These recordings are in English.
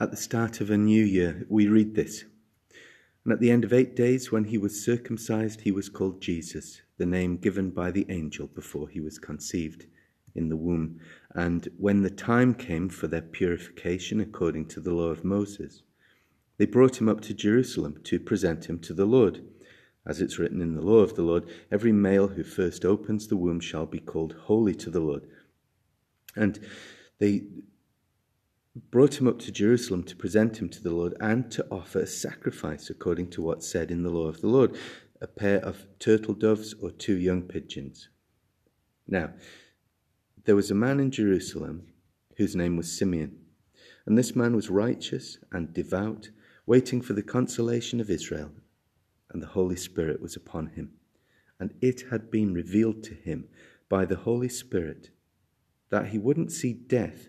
at the start of a new year, we read this. And at the end of eight days, when he was circumcised, he was called Jesus, the name given by the angel before he was conceived in the womb. And when the time came for their purification according to the law of Moses, they brought him up to Jerusalem to present him to the Lord. As it's written in the law of the Lord, every male who first opens the womb shall be called holy to the Lord. And they brought him up to Jerusalem to present him to the Lord and to offer a sacrifice according to what's said in the law of the Lord a pair of turtle doves or two young pigeons. Now, there was a man in Jerusalem whose name was Simeon, and this man was righteous and devout, waiting for the consolation of Israel, and the Holy Spirit was upon him. And it had been revealed to him by the Holy Spirit that he wouldn't see death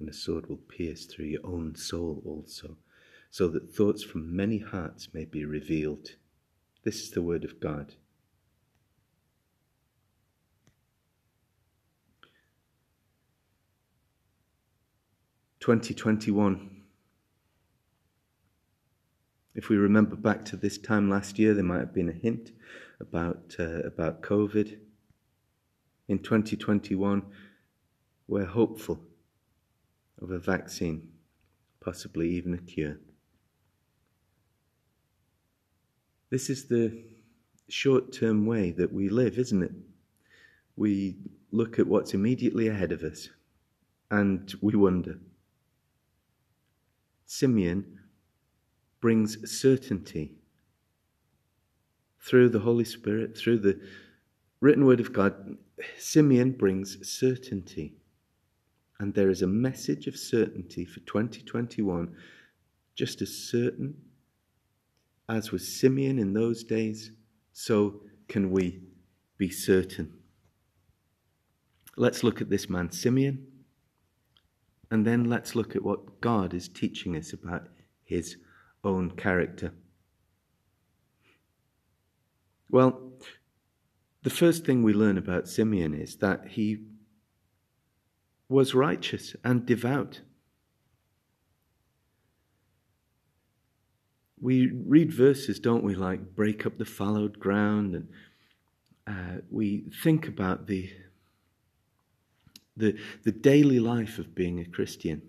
and a sword will pierce through your own soul also so that thoughts from many hearts may be revealed. This is the word of God. Twenty twenty one. If we remember back to this time last year, there might have been a hint about uh, about COVID. In 2021, we're hopeful of a vaccine, possibly even a cure. This is the short term way that we live, isn't it? We look at what's immediately ahead of us and we wonder. Simeon brings certainty through the Holy Spirit, through the written word of God. Simeon brings certainty. And there is a message of certainty for 2021, just as certain as was Simeon in those days, so can we be certain. Let's look at this man, Simeon, and then let's look at what God is teaching us about his own character. Well, the first thing we learn about Simeon is that he was righteous and devout. we read verses, don't we, like break up the fallowed ground, and uh, we think about the, the, the daily life of being a Christian,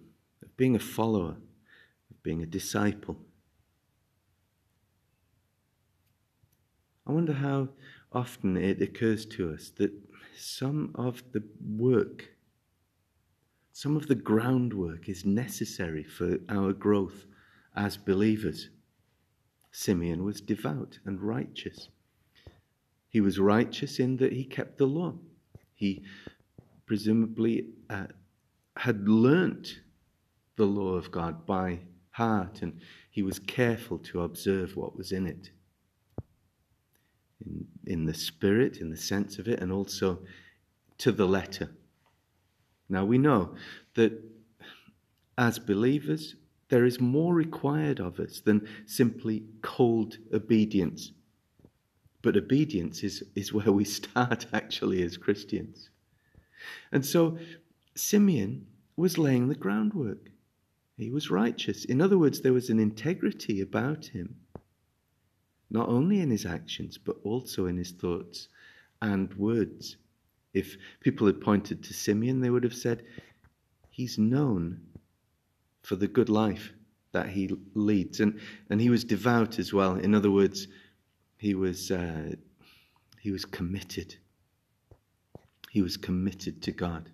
of being a follower, of being a disciple. I wonder how often it occurs to us that some of the work, some of the groundwork is necessary for our growth as believers. Simeon was devout and righteous. He was righteous in that he kept the law. He presumably uh, had learnt the law of God by heart and he was careful to observe what was in it. In, in the spirit, in the sense of it, and also to the letter. Now we know that as believers, there is more required of us than simply cold obedience. But obedience is, is where we start actually as Christians. And so Simeon was laying the groundwork. He was righteous. In other words, there was an integrity about him, not only in his actions, but also in his thoughts and words. If people had pointed to Simeon, they would have said, He's known for the good life that he leads. And, and he was devout as well. In other words, he was, uh, he was committed. He was committed to God.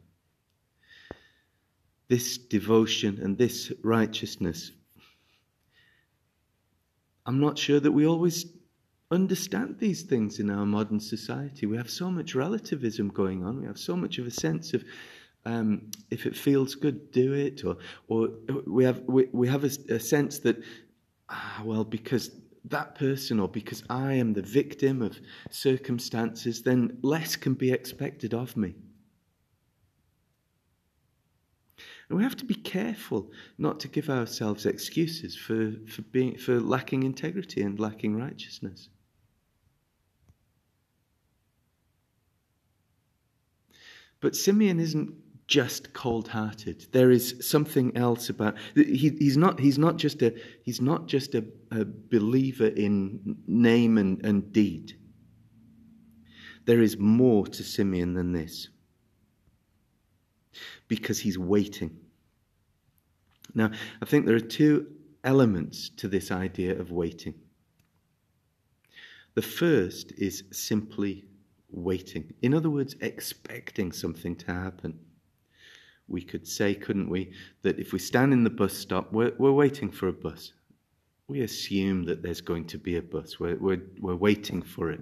This devotion and this righteousness, I'm not sure that we always understand these things in our modern society. We have so much relativism going on. We have so much of a sense of um, if it feels good, do it, or or we have we, we have a, a sense that ah, well because that person or because I am the victim of circumstances, then less can be expected of me. And we have to be careful not to give ourselves excuses for, for, being, for lacking integrity and lacking righteousness. But Simeon isn't just cold-hearted. There is something else about he, he's not. He's not just a. He's not just a, a believer in name and, and deed. There is more to Simeon than this, because he's waiting. Now, I think there are two elements to this idea of waiting. The first is simply waiting. In other words, expecting something to happen. We could say, couldn't we, that if we stand in the bus stop, we're, we're waiting for a bus. We assume that there's going to be a bus. We're, we're, we're waiting for it.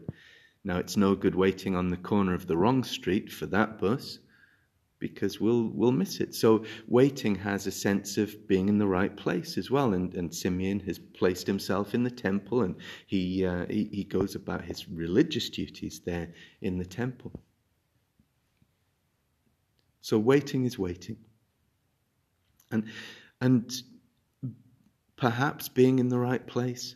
Now, it's no good waiting on the corner of the wrong street for that bus because we'll we'll miss it. So waiting has a sense of being in the right place as well. And, and Simeon has placed himself in the temple, and he, uh, he he goes about his religious duties there in the temple. So waiting is waiting, and and perhaps being in the right place.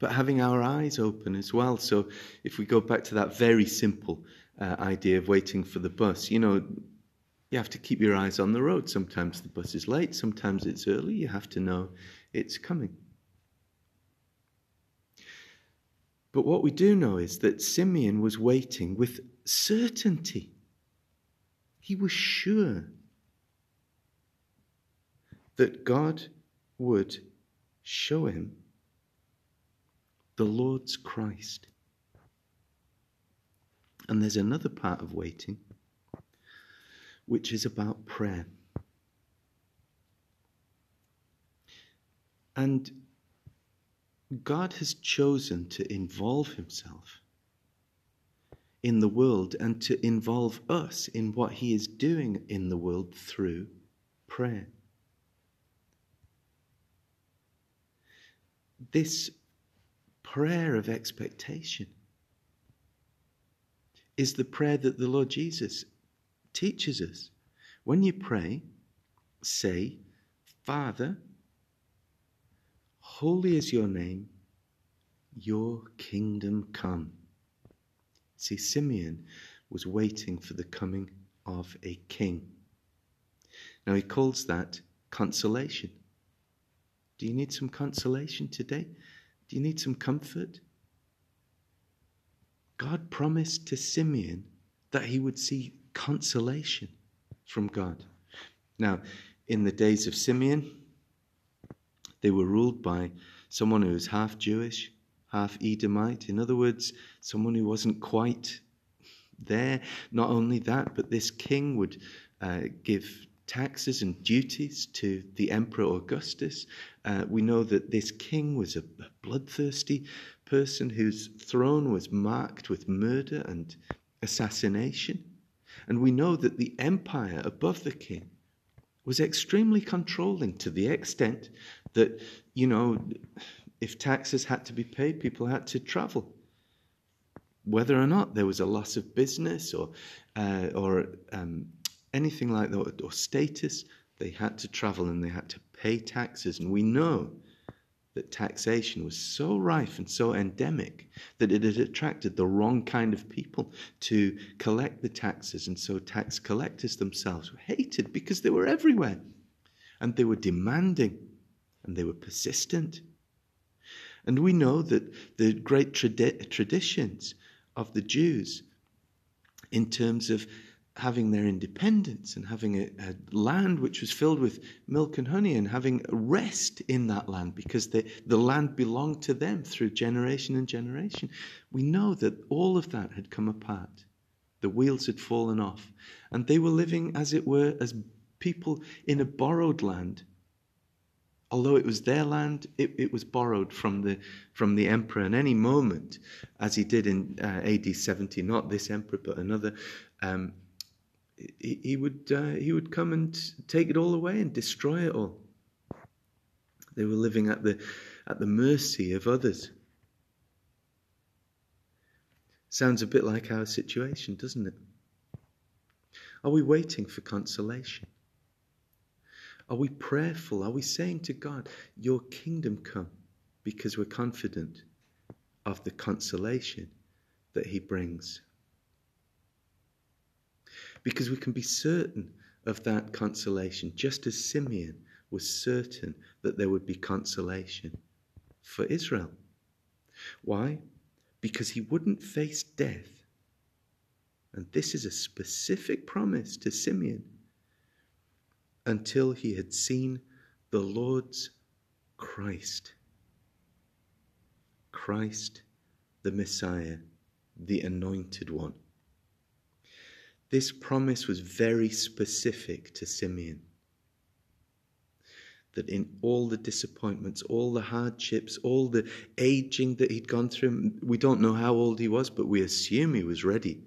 But having our eyes open as well. So, if we go back to that very simple uh, idea of waiting for the bus. You know, you have to keep your eyes on the road. Sometimes the bus is late, sometimes it's early. You have to know it's coming. But what we do know is that Simeon was waiting with certainty. He was sure that God would show him the Lord's Christ. And there's another part of waiting, which is about prayer. And God has chosen to involve himself in the world and to involve us in what he is doing in the world through prayer. This prayer of expectation is the prayer that the Lord Jesus teaches us. When you pray, say, Father, holy is your name, your kingdom come. See, Simeon was waiting for the coming of a king. Now he calls that consolation. Do you need some consolation today? Do you need some comfort? God promised to Simeon that he would see consolation from God. Now, in the days of Simeon, they were ruled by someone who was half Jewish, half Edomite. In other words, someone who wasn't quite there. Not only that, but this king would uh, give taxes and duties to the Emperor Augustus. Uh, we know that this king was a, bloodthirsty person whose throne was marked with murder and assassination. And we know that the empire above the king was extremely controlling to the extent that, you know, if taxes had to be paid, people had to travel. Whether or not there was a loss of business or, uh, or um, anything like that, or status, they had to travel and they had to pay taxes. And we know that taxation was so rife and so endemic that it had attracted the wrong kind of people to collect the taxes. And so tax collectors themselves were hated because they were everywhere. And they were demanding and they were persistent. And we know that the great tradi- traditions of the Jews in terms of having their independence and having a, a, land which was filled with milk and honey and having rest in that land because the, the land belonged to them through generation and generation. We know that all of that had come apart. The wheels had fallen off, and they were living, as it were, as people in a borrowed land. Although it was their land, it, it was borrowed from the, from the emperor. And any moment, as he did in uh, AD 70, not this emperor, but another, um, he, he would, uh, he would come and take it all away and destroy it all. They were living at the, at the mercy of others. Sounds a bit like our situation, doesn't it? Are we waiting for consolation? Are we prayerful? Are we saying to God, Your kingdom come? Because we're confident of the consolation that He brings because we can be certain of that consolation, just as Simeon was certain that there would be consolation for Israel. Why? Because he wouldn't face death. And this is a specific promise to Simeon until he had seen the Lord's Christ. Christ, the Messiah, the Anointed One. This promise was very specific to Simeon. That in all the disappointments, all the hardships, all the aging that he'd gone through, we don't know how old he was, but we assume he was ready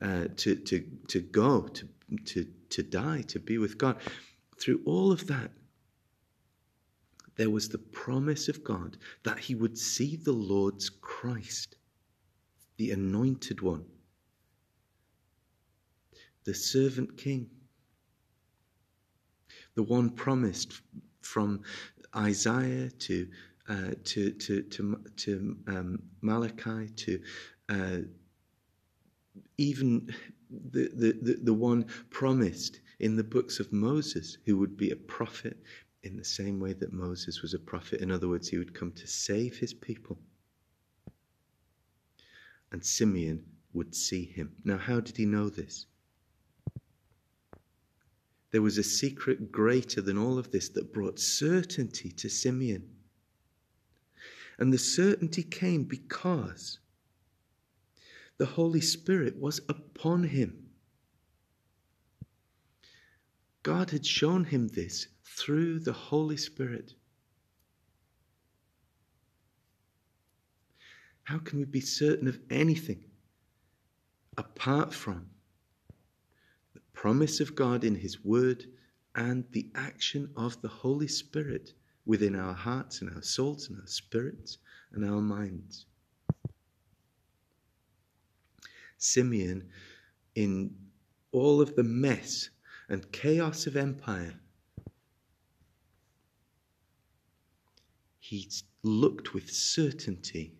uh, to, to, to go, to, to, to die, to be with God. Through all of that, there was the promise of God that he would see the Lord's Christ, the anointed one the servant king, the one promised from Isaiah to uh, to to to, to um, Malachi to uh, even the, the, the, one promised in the books of Moses, who would be a prophet in the same way that Moses was a prophet. In other words, he would come to save his people. And Simeon would see him. Now, how did he know this? There was a secret greater than all of this that brought certainty to Simeon. And the certainty came because the Holy Spirit was upon him. God had shown him this through the Holy Spirit. How can we be certain of anything apart from promise of God in His Word, and the action of the Holy Spirit within our hearts and our souls and our spirits and our minds. Simeon, in all of the mess and chaos of empire, he looked with certainty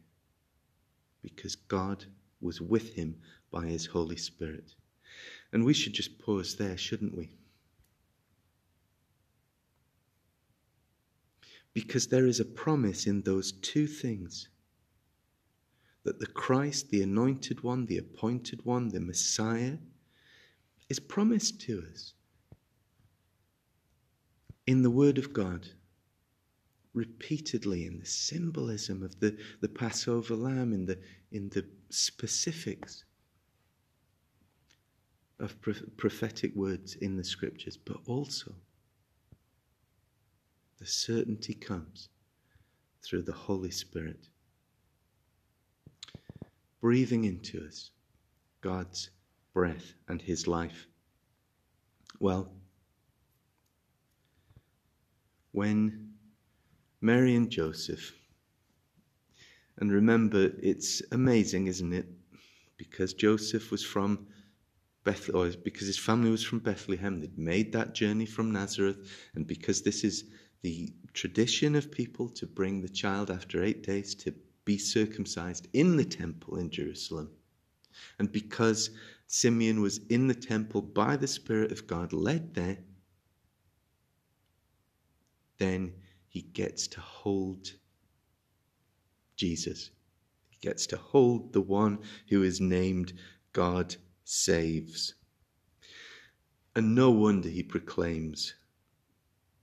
because God was with him by his Holy Spirit. And we should just pause there, shouldn't we? Because there is a promise in those two things that the Christ, the anointed one, the appointed one, the Messiah, is promised to us in the Word of God, repeatedly in the symbolism of the, the Passover lamb, in the, in the specifics of prophetic words in the scriptures, but also the certainty comes through the Holy Spirit, breathing into us God's breath and His life. Well, when Mary and Joseph, and remember, it's amazing, isn't it? Because Joseph was from Because his family was from Bethlehem, they'd made that journey from Nazareth, and because this is the tradition of people to bring the child after eight days to be circumcised in the temple in Jerusalem, and because Simeon was in the temple by the Spirit of God, led there, then he gets to hold Jesus. He gets to hold the one who is named God saves. And no wonder he proclaims,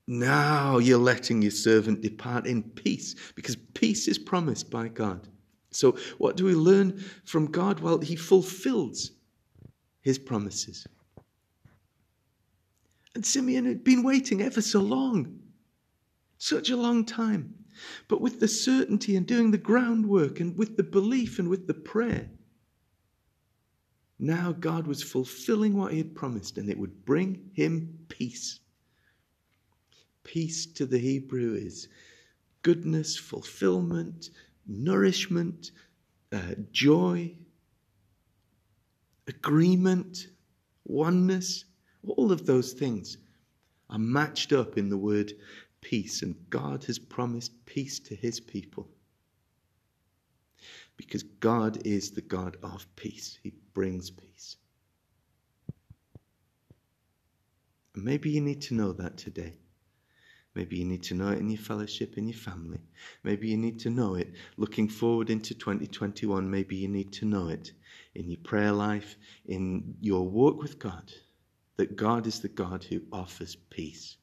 Now you're letting your servant depart in peace, because peace is promised by God. So, what do we learn from God? Well, he fulfills his promises. And Simeon had been waiting ever so long, such a long time. But with the certainty and doing the groundwork and with the belief and with the prayer, now God was fulfilling what he had promised and it would bring him peace. Peace to the Hebrew is goodness, fulfillment, nourishment, uh, joy, agreement, oneness. All of those things are matched up in the word peace, and God has promised peace to his people. Because God is the God of peace, he brings peace. And maybe you need to know that today. Maybe you need to know it in your fellowship, in your family. Maybe you need to know it looking forward into 2021. Maybe you need to know it in your prayer life, in your walk with God that God is the God who offers peace.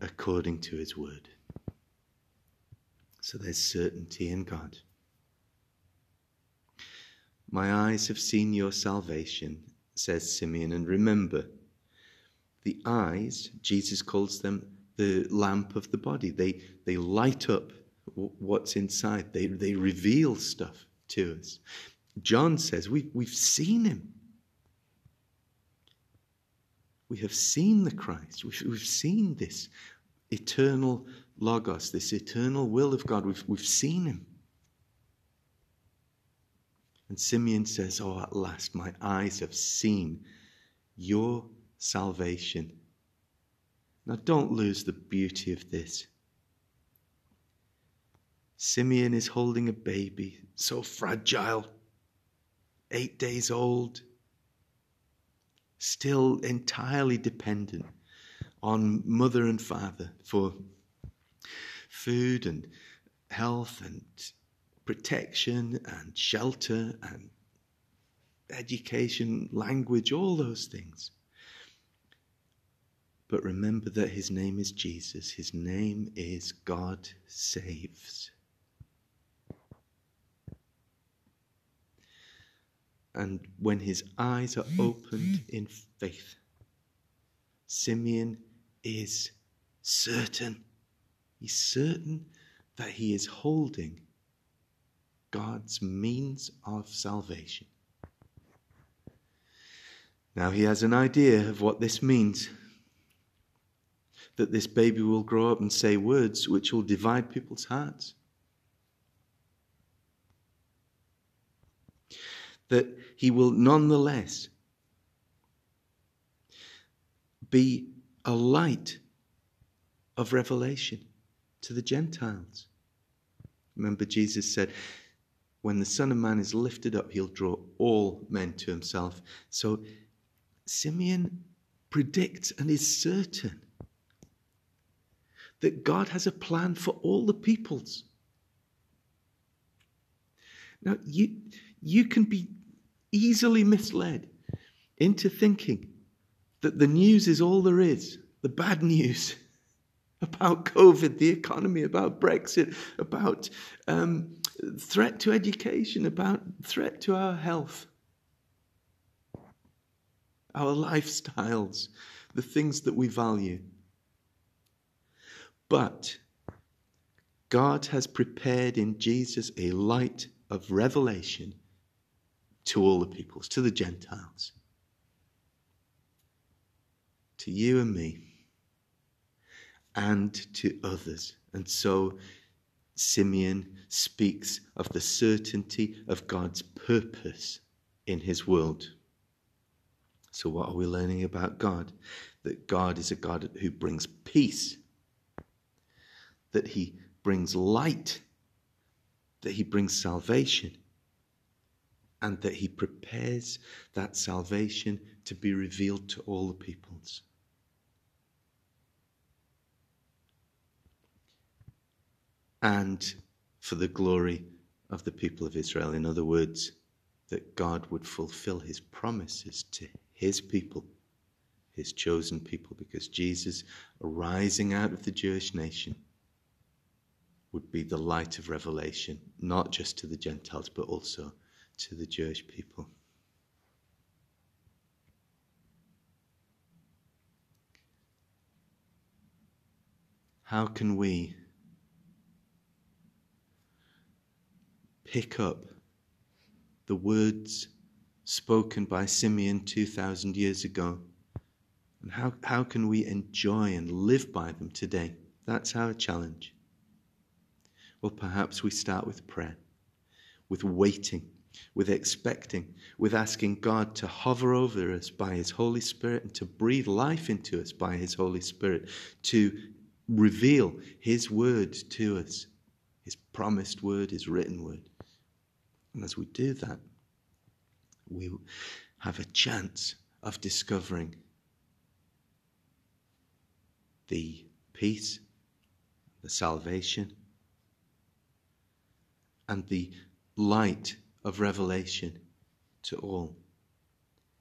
According to his word. So there's certainty in God. My eyes have seen your salvation, says Simeon. And remember, the eyes, Jesus calls them the lamp of the body. They, they light up what's inside, they, they reveal stuff to us. John says we, we've seen him. We have seen the Christ. We've, we've seen this eternal Logos, this eternal will of God. We've, we've seen him. And Simeon says, Oh, at last my eyes have seen your salvation. Now, don't lose the beauty of this. Simeon is holding a baby, so fragile, eight days old, still entirely dependent on mother and father for food and health and protection and shelter and education, language, all those things. But remember that his name is Jesus. His name is God saves. And when his eyes are opened in faith, Simeon is certain. He's certain that he is holding God's means of salvation. Now he has an idea of what this means. That this baby will grow up and say words which will divide people's hearts. that he will nonetheless be a light of revelation to the Gentiles. Remember, Jesus said, When the Son of Man is lifted up, he'll draw all men to himself. So Simeon predicts and is certain that God has a plan for all the peoples. Now, you, you can be easily misled into thinking that the news is all there is, the bad news about COVID, the economy, about Brexit, about um, threat to education, about threat to our health, our lifestyles, the things that we value. But God has prepared in Jesus a light of revelation to all the peoples, to the Gentiles, to you and me, and to others. And so Simeon speaks of the certainty of God's purpose in his world. So, what are we learning about God? That God is a God who brings peace, that he brings light, that he brings salvation, and that he prepares that salvation to be revealed to all the peoples. And for the glory of the people of Israel. In other words, that God would fulfill his promises to his people, his chosen people, because Jesus, arising out of the Jewish nation, would be the light of revelation, not just to the Gentiles, but also to the Jewish people. How can we pick up the words spoken by Simeon 2,000 years ago? And how, how can we enjoy and live by them today? That's our challenge. Well, perhaps we start with prayer, with waiting, with expecting, with asking God to hover over us by His Holy Spirit and to breathe life into us by His Holy Spirit, to reveal His word to us, His promised word, His written word. And as we do that, we have a chance of discovering the peace, the salvation, and the light of revelation to all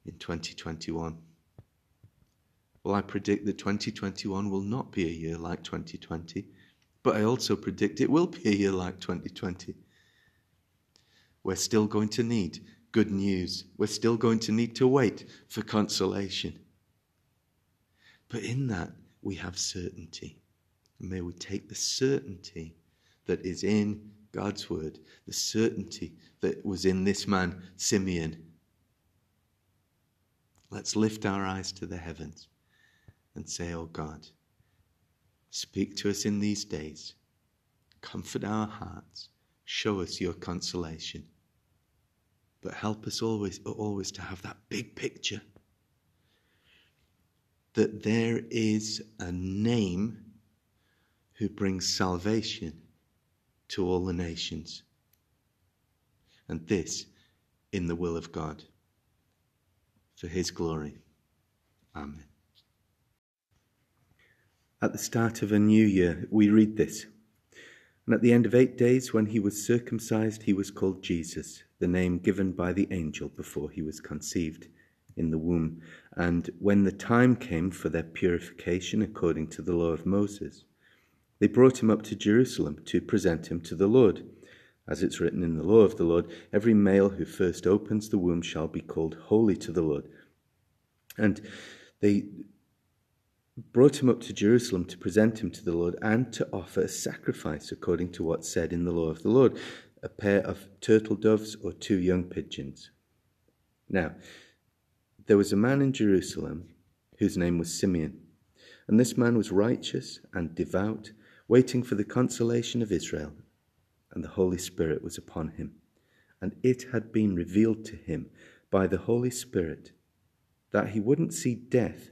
in 2021. Well, I predict that 2021 will not be a year like 2020, but I also predict it will be a year like 2020. We're still going to need good news. We're still going to need to wait for consolation. But in that, we have certainty. may we take the certainty that is in God's word, the certainty that was in this man, Simeon. Let's lift our eyes to the heavens and say, Oh God, speak to us in these days, comfort our hearts, show us your consolation. But help us always, always to have that big picture that there is a name who brings salvation to all the nations. And this in the will of God for his glory. Amen. At the start of a new year, we read this. And at the end of eight days, when he was circumcised, he was called Jesus, the name given by the angel before he was conceived in the womb. And when the time came for their purification according to the law of Moses, they brought him up to Jerusalem to present him to the Lord. As it's written in the law of the Lord, every male who first opens the womb shall be called holy to the Lord. And they brought him up to Jerusalem to present him to the Lord and to offer a sacrifice according to what's said in the law of the Lord a pair of turtle doves or two young pigeons. Now, there was a man in Jerusalem whose name was Simeon, and this man was righteous and devout waiting for the consolation of Israel, and the Holy Spirit was upon him. And it had been revealed to him by the Holy Spirit that he wouldn't see death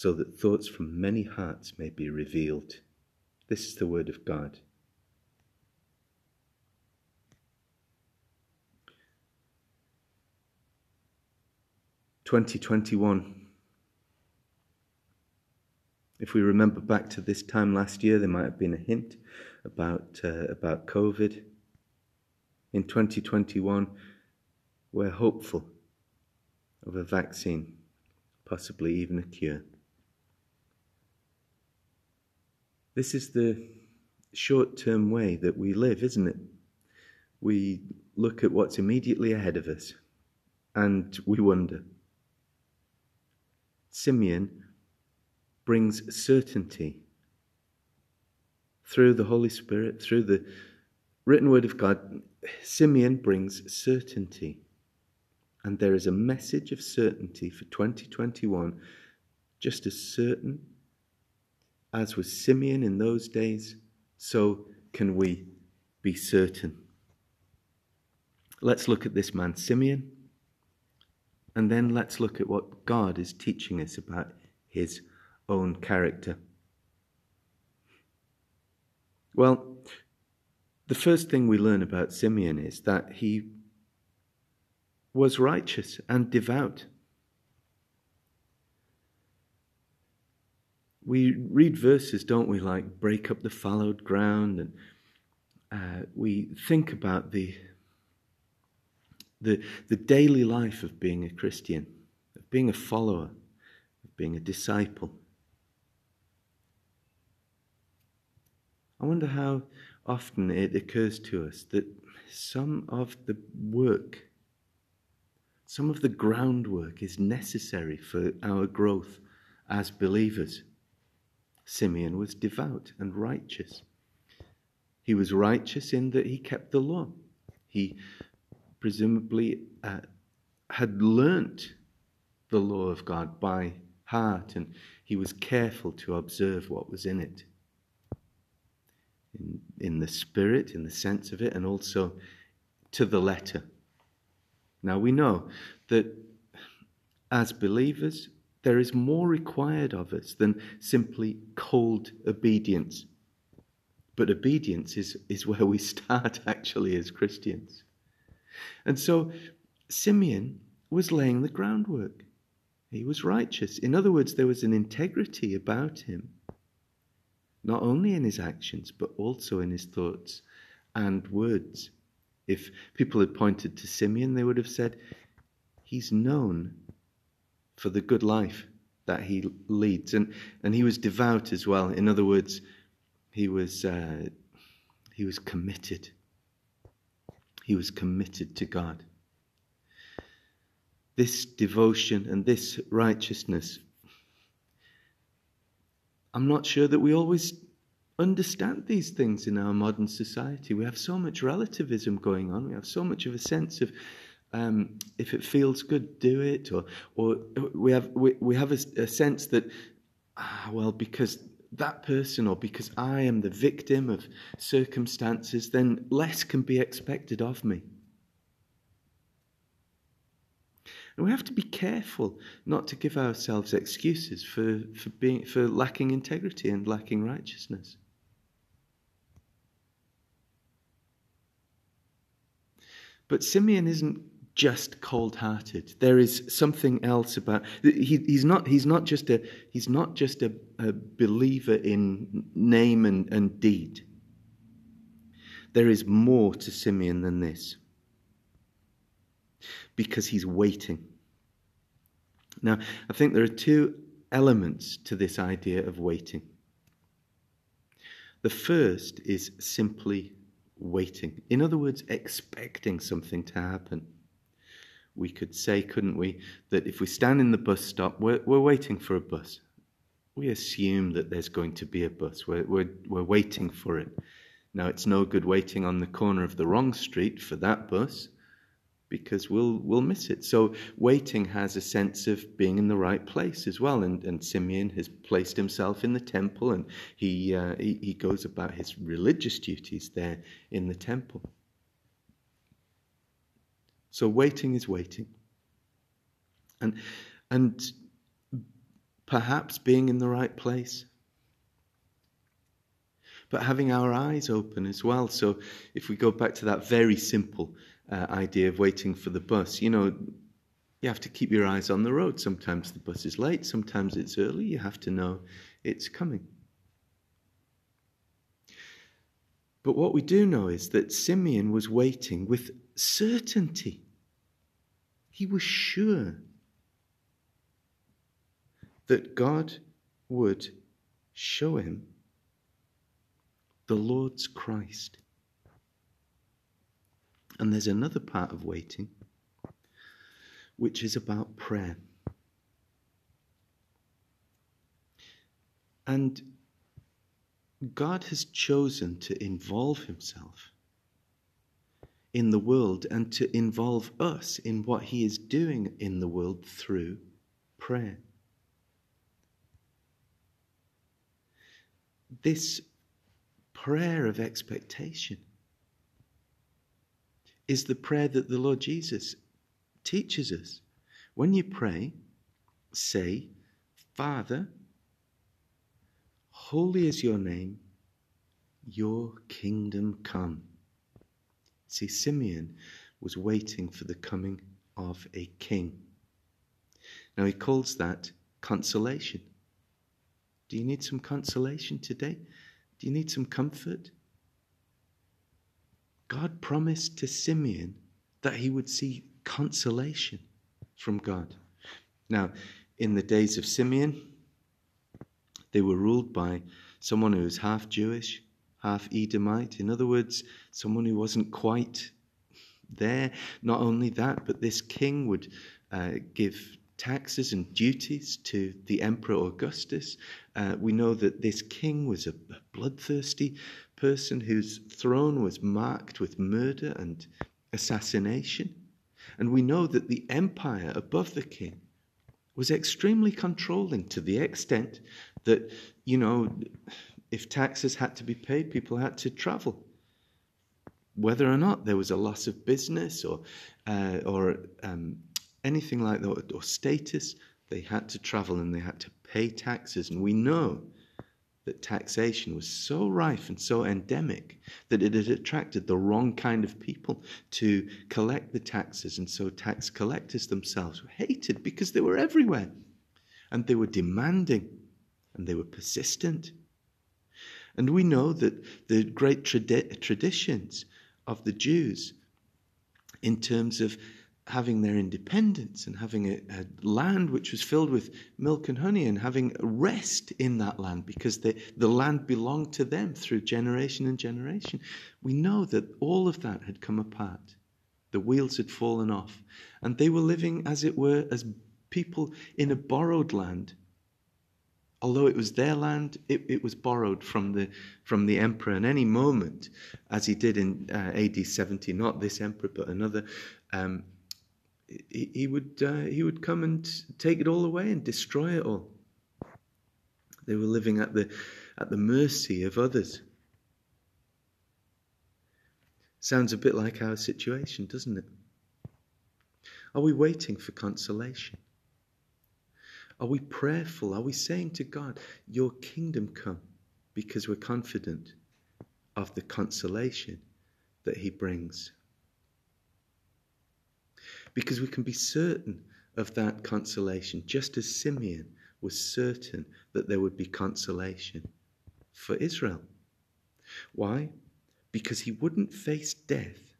so that thoughts from many hearts may be revealed. This is the word of God. Twenty twenty one. If we remember back to this time last year, there might have been a hint about, uh, about COVID. In 2021, we're hopeful of a vaccine, possibly even a cure. This is the short term way that we live, isn't it? We look at what's immediately ahead of us and we wonder Simeon brings certainty through the Holy Spirit, through the written word of God. Simeon brings certainty. And there is a message of certainty for 2021, just as certain as was Simeon in those days, so can we be certain. Let's look at this man, Simeon, and then let's look at what God is teaching us about his own character. Well, the first thing we learn about Simeon is that he was righteous and devout. We read verses, don't we, like break up the fallowed ground, and uh, we think about the, the, the daily life of being a Christian, of being a follower, of being a disciple. I wonder how often it occurs to us that some of the work some of the groundwork is necessary for our growth as believers. Simeon was devout and righteous. He was righteous in that he kept the law. He presumably uh, had learnt the law of God by heart and he was careful to observe what was in it. In, in the spirit, in the sense of it, and also to the letter. Now we know that as believers, there is more required of us than simply cold obedience. But obedience is, is where we start actually as Christians. And so Simeon was laying the groundwork. He was righteous. In other words, there was an integrity about him, not only in his actions, but also in his thoughts and words. If people had pointed to Simeon, they would have said, He's known for the good life that he leads. And, and he was devout as well. In other words, he was, uh, he was committed. He was committed to God. This devotion and this righteousness, I'm not sure that we always understand these things in our modern society. We have so much relativism going on. We have so much of a sense of um, if it feels good, do it, or or we have we, we have a, a sense that ah, well because that person or because I am the victim of circumstances, then less can be expected of me. And we have to be careful not to give ourselves excuses for, for, being, for lacking integrity and lacking righteousness. But Simeon isn't just cold-hearted. There is something else about he, he's not he's not just a he's not just a, a believer in name and, and deed. There is more to Simeon than this. Because he's waiting. Now, I think there are two elements to this idea of waiting. The first is simply waiting. In other words, expecting something to happen. We could say, couldn't we, that if we stand in the bus stop, we're, we're waiting for a bus. We assume that there's going to be a bus. We're, we're, we're waiting for it. Now, it's no good waiting on the corner of the wrong street for that bus because we'll we'll miss it. So waiting has a sense of being in the right place as well. And, and Simeon has placed himself in the temple, and he, uh, he he goes about his religious duties there in the temple. So waiting is waiting, and and perhaps being in the right place. But having our eyes open as well. So, if we go back to that very simple uh, idea of waiting for the bus. You know, you have to keep your eyes on the road. Sometimes the bus is late, sometimes it's early. You have to know it's coming. But what we do know is that Simeon was waiting with certainty. He was sure that God would show him the Lord's Christ. And there's another part of waiting, which is about prayer. And God has chosen to involve himself in the world and to involve us in what he is doing in the world through prayer. This prayer of expectation is the prayer that the Lord Jesus teaches us. When you pray, say, Father, holy is your name, your kingdom come. See, Simeon was waiting for the coming of a king. Now he calls that consolation. Do you need some consolation today? Do you need some comfort? God promised to Simeon that he would see consolation from God. Now, in the days of Simeon, they were ruled by someone who was half Jewish, half Edomite. In other words, someone who wasn't quite there. Not only that, but this king would uh, give taxes and duties to the Emperor Augustus. Uh, we know that this king was a, a bloodthirsty person whose throne was marked with murder and assassination. And we know that the empire above the king was extremely controlling to the extent that, you know, if taxes had to be paid, people had to travel. Whether or not there was a loss of business or, uh, or um, anything like that, or status, they had to travel and they had to pay taxes. And we know that taxation was so rife and so endemic that it had attracted the wrong kind of people to collect the taxes. And so tax collectors themselves were hated because they were everywhere. And they were demanding and they were persistent. And we know that the great tradi- traditions of the Jews in terms of having their independence and having a, a, land which was filled with milk and honey and having rest in that land because the, the land belonged to them through generation and generation. We know that all of that had come apart. The wheels had fallen off. And they were living, as it were, as people in a borrowed land. Although it was their land, it, it was borrowed from the, from the emperor. And any moment, as he did in uh, AD 70, not this emperor, but another, um, he, he would uh, he would come and take it all away and destroy it all. They were living at the at the mercy of others. Sounds a bit like our situation, doesn't it? Are we waiting for consolation? Are we prayerful? Are we saying to God, Your kingdom come? Because we're confident of the consolation that He brings because we can be certain of that consolation, just as Simeon was certain that there would be consolation for Israel. Why? Because he wouldn't face death.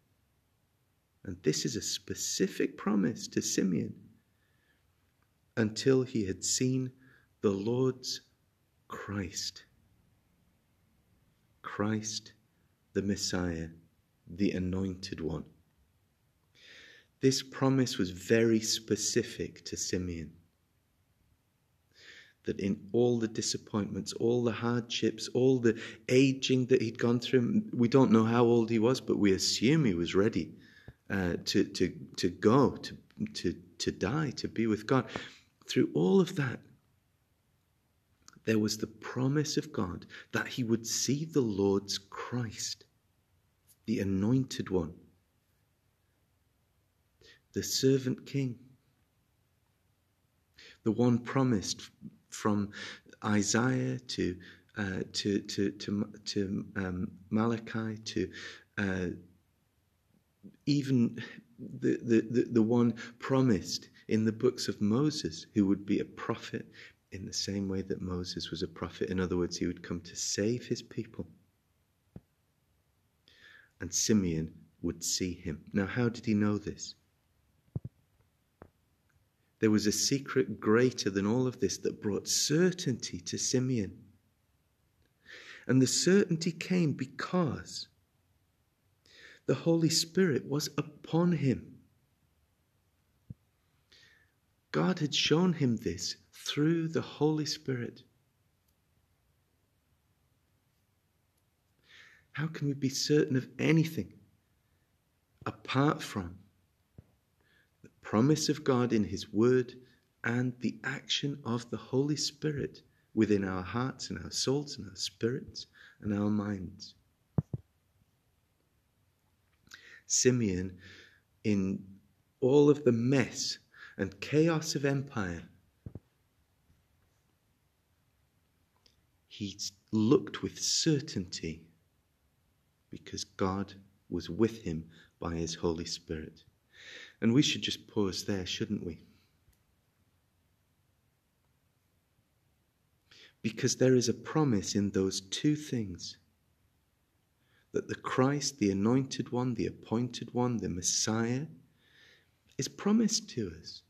And this is a specific promise to Simeon until he had seen the Lord's Christ. Christ, the Messiah, the Anointed One. This promise was very specific to Simeon. That in all the disappointments, all the hardships, all the aging that he'd gone through, we don't know how old he was, but we assume he was ready uh, to, to, to go, to, to, to die, to be with God. Through all of that, there was the promise of God that he would see the Lord's Christ, the anointed one the servant king, the one promised from Isaiah to uh, to to to, to um, Malachi to uh, even the, the, the, the one promised in the books of Moses, who would be a prophet in the same way that Moses was a prophet. In other words, he would come to save his people. And Simeon would see him. Now, how did he know this? There was a secret greater than all of this that brought certainty to Simeon. And the certainty came because the Holy Spirit was upon him. God had shown him this through the Holy Spirit. How can we be certain of anything apart from the promise of God in His Word and the action of the Holy Spirit within our hearts and our souls and our spirits and our minds? Simeon, in all of the mess and chaos of empire, he looked with certainty because God was with him by his Holy Spirit. And we should just pause there, shouldn't we? Because there is a promise in those two things that the Christ, the anointed one, the appointed one, the Messiah, is promised to us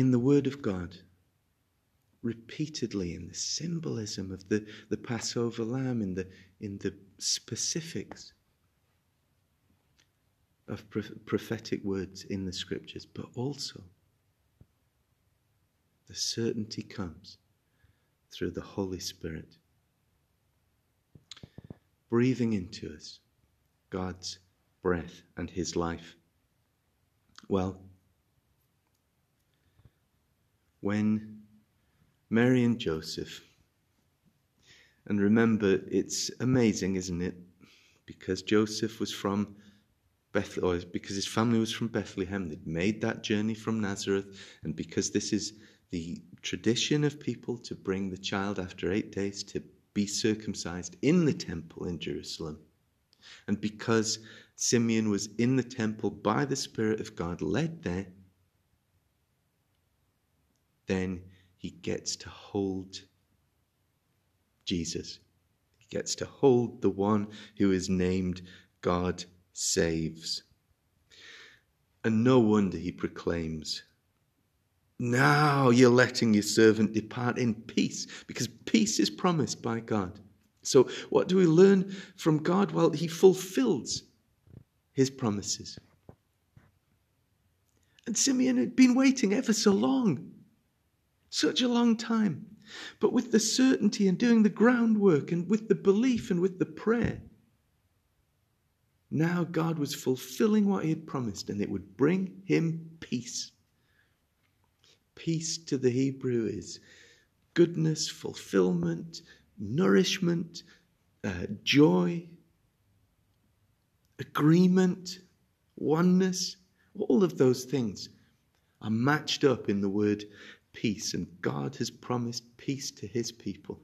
in the Word of God repeatedly in the symbolism of the, the Passover lamb, in the, in the specifics of prophetic words in the scriptures, but also the certainty comes through the Holy Spirit, breathing into us God's breath and His life. Well, when Mary and Joseph. And remember, it's amazing, isn't it? Because Joseph was from Bethlehem, because his family was from Bethlehem, they'd made that journey from Nazareth, and because this is the tradition of people to bring the child after eight days to be circumcised in the temple in Jerusalem. And because Simeon was in the temple by the Spirit of God, led there, then he gets to hold Jesus. He gets to hold the one who is named God saves. And no wonder he proclaims, Now you're letting your servant depart in peace, because peace is promised by God. So, what do we learn from God? Well, he fulfills his promises. And Simeon had been waiting ever so long. Such a long time. But with the certainty and doing the groundwork and with the belief and with the prayer, now God was fulfilling what He had promised and it would bring him peace. Peace to the Hebrew is goodness, fulfillment, nourishment, uh, joy, agreement, oneness. All of those things are matched up in the word peace, and God has promised peace to his people.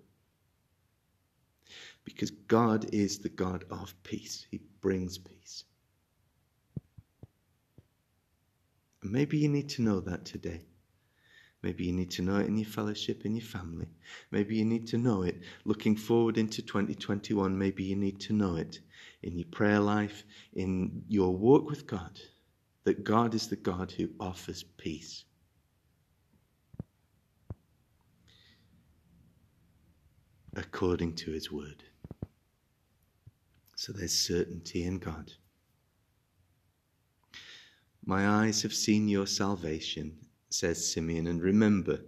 Because God is the God of peace, he brings peace. Maybe you need to know that today. Maybe you need to know it in your fellowship, in your family. Maybe you need to know it looking forward into 2021. Maybe you need to know it in your prayer life, in your walk with God, that God is the God who offers peace. According to his word. So there's certainty in God. My eyes have seen your salvation, says Simeon. And remember,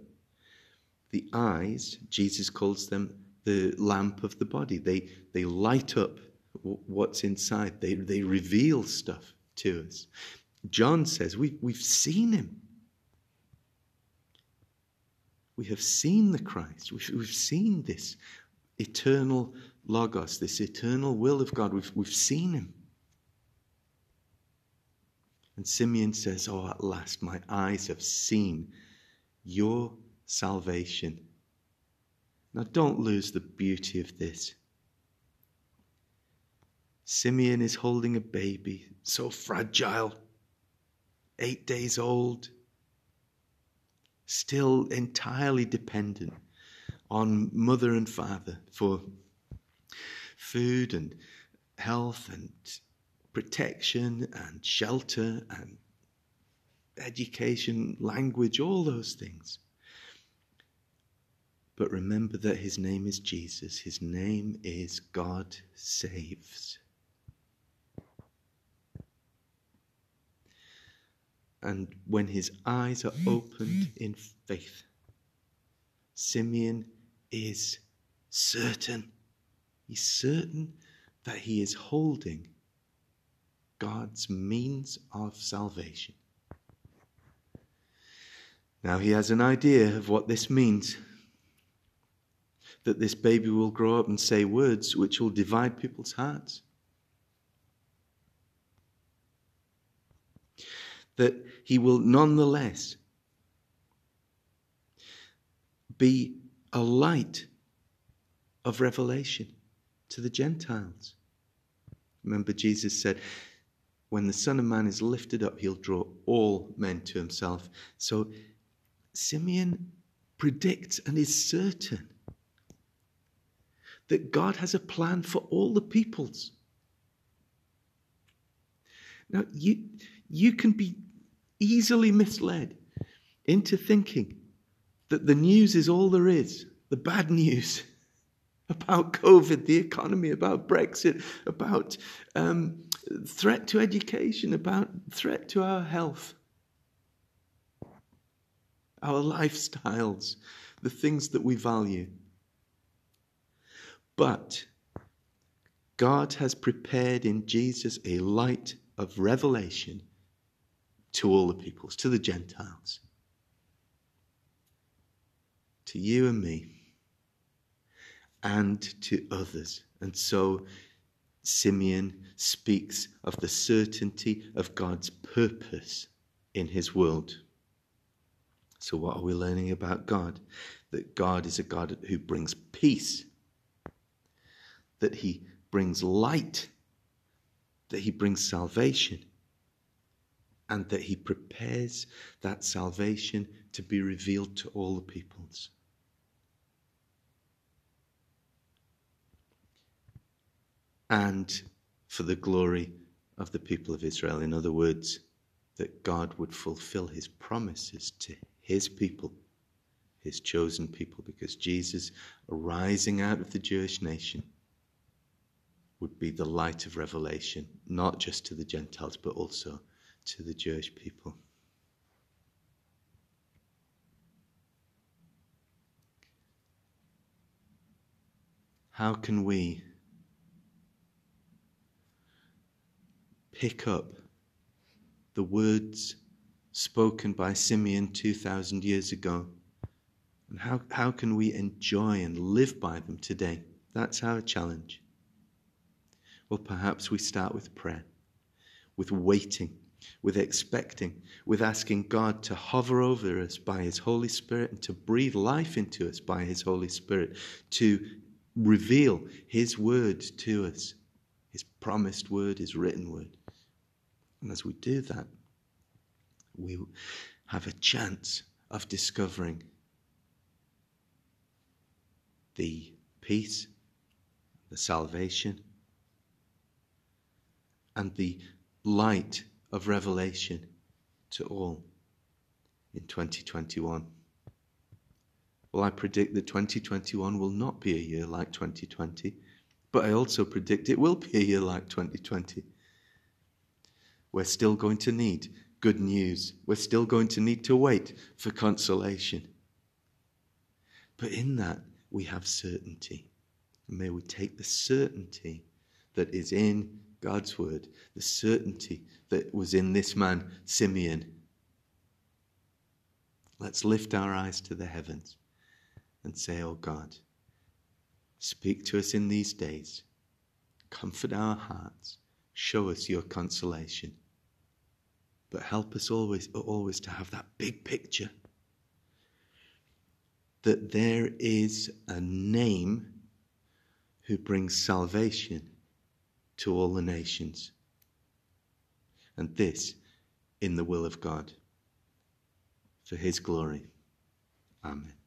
the eyes, Jesus calls them the lamp of the body. They, they light up what's inside, they, they reveal stuff to us. John says we, we've seen him. We have seen the Christ. We've, we've seen this eternal Logos, this eternal will of God. We've, we've seen him. And Simeon says, Oh, at last my eyes have seen your salvation. Now, don't lose the beauty of this. Simeon is holding a baby, so fragile, eight days old, still entirely dependent on mother and father for food and health and protection and shelter and education, language, all those things. But remember that his name is Jesus. His name is God saves. And when his eyes are opened in faith, Simeon is certain He's certain that he is holding God's means of salvation. Now he has an idea of what this means that this baby will grow up and say words which will divide people's hearts. That he will nonetheless be a light of revelation to the Gentiles. Remember, Jesus said, when the Son of Man is lifted up, he'll draw all men to himself. So Simeon predicts and is certain that God has a plan for all the peoples. Now, you, you can be easily misled into thinking that the news is all there is, the bad news about COVID, the economy, about Brexit, about um, threat to education, about threat to our health, our lifestyles, the things that we value. But God has prepared in Jesus a light of revelation to all the peoples, to the Gentiles, to you and me, and to others. And so Simeon speaks of the certainty of God's purpose in his world. So, what are we learning about God? That God is a God who brings peace that he brings light, that he brings salvation, and that he prepares that salvation to be revealed to all the peoples. And for the glory of the people of Israel. In other words, that God would fulfill his promises to his people, his chosen people, because Jesus, arising out of the Jewish nation, would be the light of revelation, not just to the Gentiles, but also to the Jewish people. How can we pick up the words spoken by Simeon 2,000 years ago? And how, how can we enjoy and live by them today? That's our challenge. Well, perhaps we start with prayer, with waiting, with expecting, with asking God to hover over us by His Holy Spirit and to breathe life into us by His Holy Spirit, to reveal His word to us, His promised word, His written word. And as we do that, we have a chance of discovering the peace, the salvation, and the light of revelation to all in 2021. Well, I predict that 2021 will not be a year like 2020, but I also predict it will be a year like 2020. We're still going to need good news. We're still going to need to wait for consolation. But in that, we have certainty. And may we take the certainty that is in God's word, the certainty that was in this man, Simeon. Let's lift our eyes to the heavens and say, Oh God, speak to us in these days, comfort our hearts, show us your consolation. But help us always, always to have that big picture that there is a name who brings salvation to all the nations. And this in the will of God for his glory. Amen.